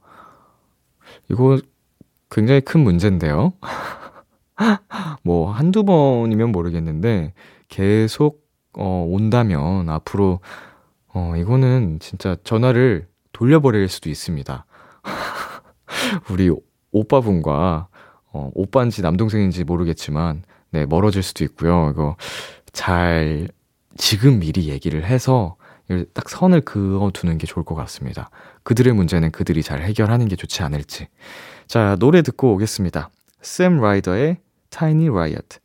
이거 굉장히 큰 문제인데요. 뭐, 한두 번이면 모르겠는데, 계속, 어, 온다면, 앞으로, 어, 이거는 진짜 전화를 돌려버릴 수도 있습니다. 우리 오빠분과, 어, 오빠인지 남동생인지 모르겠지만, 네, 멀어질 수도 있고요. 이거 잘, 지금 미리 얘기를 해서, 딱 선을 그어두는 게 좋을 것 같습니다. 그들의 문제는 그들이 잘 해결하는 게 좋지 않을지. 자, 노래 듣고 오겠습니다. 샘 라이더의 Tiny Riot.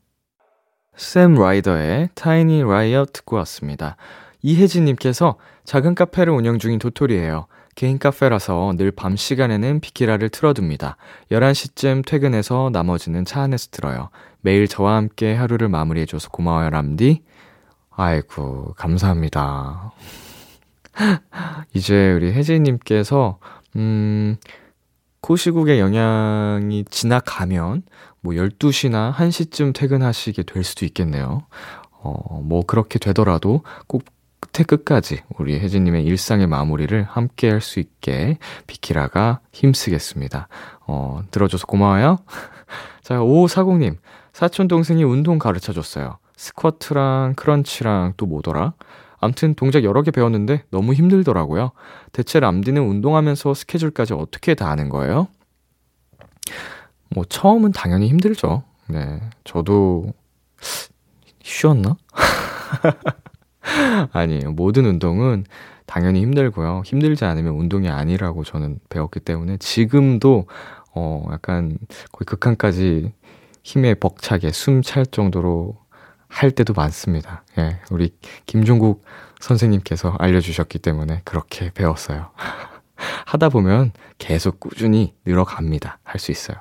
샘 라이더의 Tiny Riot 듣고 왔습니다. 이혜진님께서 작은 카페를 운영 중인 도토리예요. 개인 카페라서 늘 밤 시간에는 비키라를 틀어둡니다. 11시쯤 퇴근해서 나머지는 차 안에서 들어요. 매일 저와 함께 하루를 마무리해줘서 고마워요, 람디. 아이고, 감사합니다. 이제 우리 혜진님께서, 음, 코시국의 영향이 지나가면, 뭐 12시나 1시쯤 퇴근하시게 될 수도 있겠네요. 어, 뭐 그렇게 되더라도 꼭 끝에 끝까지 우리 혜진님의 일상의 마무리를 함께 할 수 있게 비키라가 힘쓰겠습니다. 어, 들어줘서 고마워요. 자, 5540님. 사촌 동생이 운동 가르쳐 줬어요. 스쿼트랑 크런치랑 또 뭐더라? 암튼 동작 여러 개 배웠는데 너무 힘들더라고요. 대체 람디는 운동하면서 스케줄까지 어떻게 다 하는 거예요? 뭐 처음은 당연히 힘들죠. 네. 저도 쉬었나? 아니에요. 모든 운동은 당연히 힘들고요. 힘들지 않으면 운동이 아니라고 저는 배웠기 때문에 지금도 어 약간 거의 극한까지 힘에 벅차게 숨 찰 정도로 할 때도 많습니다. 예, 우리 김종국 선생님께서 알려주셨기 때문에 그렇게 배웠어요. 하다 보면 계속 꾸준히 늘어갑니다. 할 수 있어요.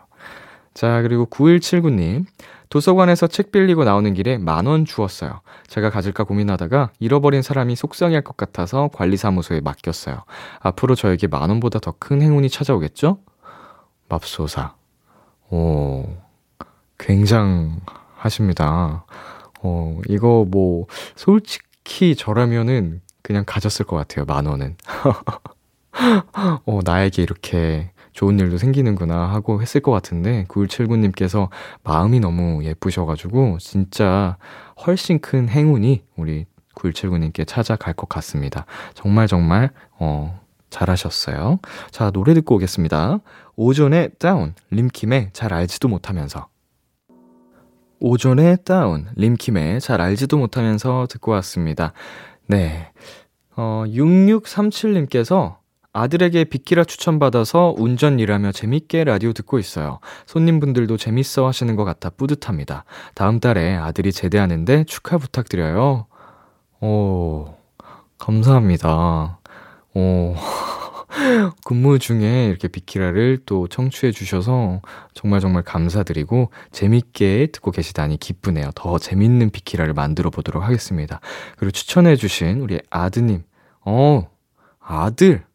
자, 그리고 9179님. 도서관에서 책 빌리고 나오는 길에 만 원 주었어요. 제가 가질까 고민하다가 잃어버린 사람이 속상해할 것 같아서 관리사무소에 맡겼어요. 앞으로 저에게 만 원보다 더 큰 행운이 찾아오겠죠? 맙소사. 오, 굉장하십니다. 어, 이거 뭐, 솔직히 저라면은 그냥 가졌을 것 같아요, 만 원은. 어, 나에게 이렇게 좋은 일도 생기는구나 하고 했을 것 같은데, 9179님께서 마음이 너무 예쁘셔가지고, 진짜 훨씬 큰 행운이 우리 9179님께 찾아갈 것 같습니다. 정말 정말, 어, 잘하셨어요. 자, 노래 듣고 오겠습니다. 오존의 다운, 림킴의 잘 알지도 못하면서. 오존의 다운, 림킴의 잘 알지도 못하면서 듣고 왔습니다. 네. 어, 6637님께서 아들에게 비키라 추천받아서 운전 일하며 재밌게 라디오 듣고 있어요. 손님분들도 재밌어 하시는 것 같아 뿌듯합니다. 다음 달에 아들이 제대하는데 축하 부탁드려요. 오, 감사합니다. 오. 근무 중에 이렇게 비키라를 또 청취해 주셔서 정말 정말 감사드리고 재밌게 듣고 계시다니 기쁘네요. 더 재밌는 비키라를 만들어 보도록 하겠습니다. 그리고 추천해 주신 우리 아드님, 어, 아들,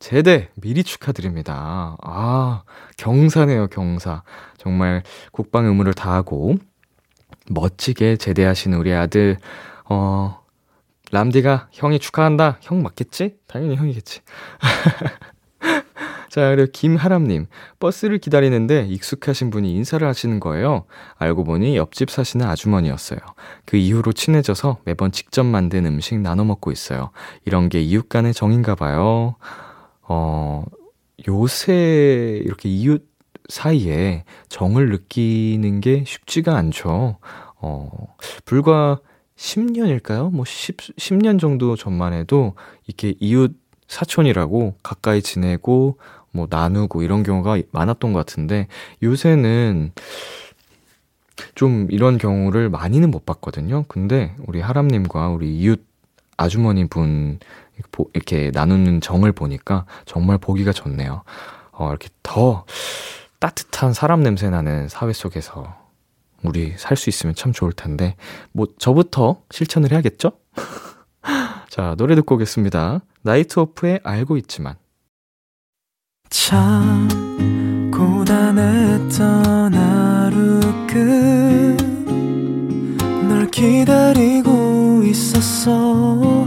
제대 미리 축하드립니다. 아, 경사네요, 경사. 정말 국방 의무를 다하고 멋지게 제대하시는 우리 아들, 어, 람디가 형이 축하한다. 형 맞겠지? 당연히 형이겠지. 자, 그리고 김하람님. 버스를 기다리는데 익숙하신 분이 인사를 하시는 거예요. 알고 보니 옆집 사시는 아주머니였어요. 그 이후로 친해져서 매번 직접 만든 음식 나눠 먹고 있어요. 이런 게 이웃 간의 정인가 봐요. 어, 요새 이렇게 이웃 사이에 정을 느끼는 게 쉽지가 않죠. 어, 불과 10년일까요? 뭐 10, 10년 정도 전만 해도 이렇게 이웃 사촌이라고 가까이 지내고 뭐 나누고 이런 경우가 많았던 것 같은데 요새는 좀 이런 경우를 많이는 못 봤거든요. 근데 우리 하람님과 우리 이웃 아주머니 분 이렇게 나누는 정을 보니까 정말 보기가 좋네요. 어, 이렇게 더 따뜻한 사람 냄새 나는 사회 속에서 우리 살 수 있으면 참 좋을 텐데, 뭐, 저부터 실천을 해야겠죠? 자, 노래 듣고 오겠습니다. 나이트 오프의 알고 있지만. 참, 고단했던 하루 끝 널 기다리고 있었어.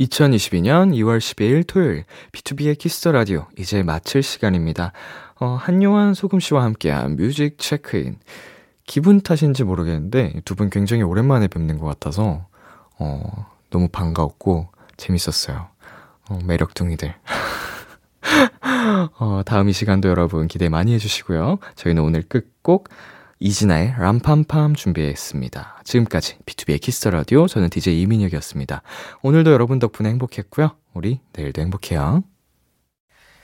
2022년 2월 12일 토요일 비투비의 키스 더 라디오 이제 마칠 시간입니다. 어, 한요한 소금 씨와 함께한 뮤직 체크인. 기분 탓인지 모르겠는데 두 분 굉장히 오랜만에 뵙는 것 같아서 어, 너무 반가웠고 재밌었어요. 어, 매력둥이들. 어, 다음 이 시간도 여러분 기대 많이 해주시고요. 저희는 오늘 끝곡 이진아의 람팜팜 준비했습니다. 지금까지 비투비의 키스 더 라디오 저는 DJ 이민혁이었습니다. 오늘도 여러분 덕분에 행복했고요. 우리 내일도 행복해요.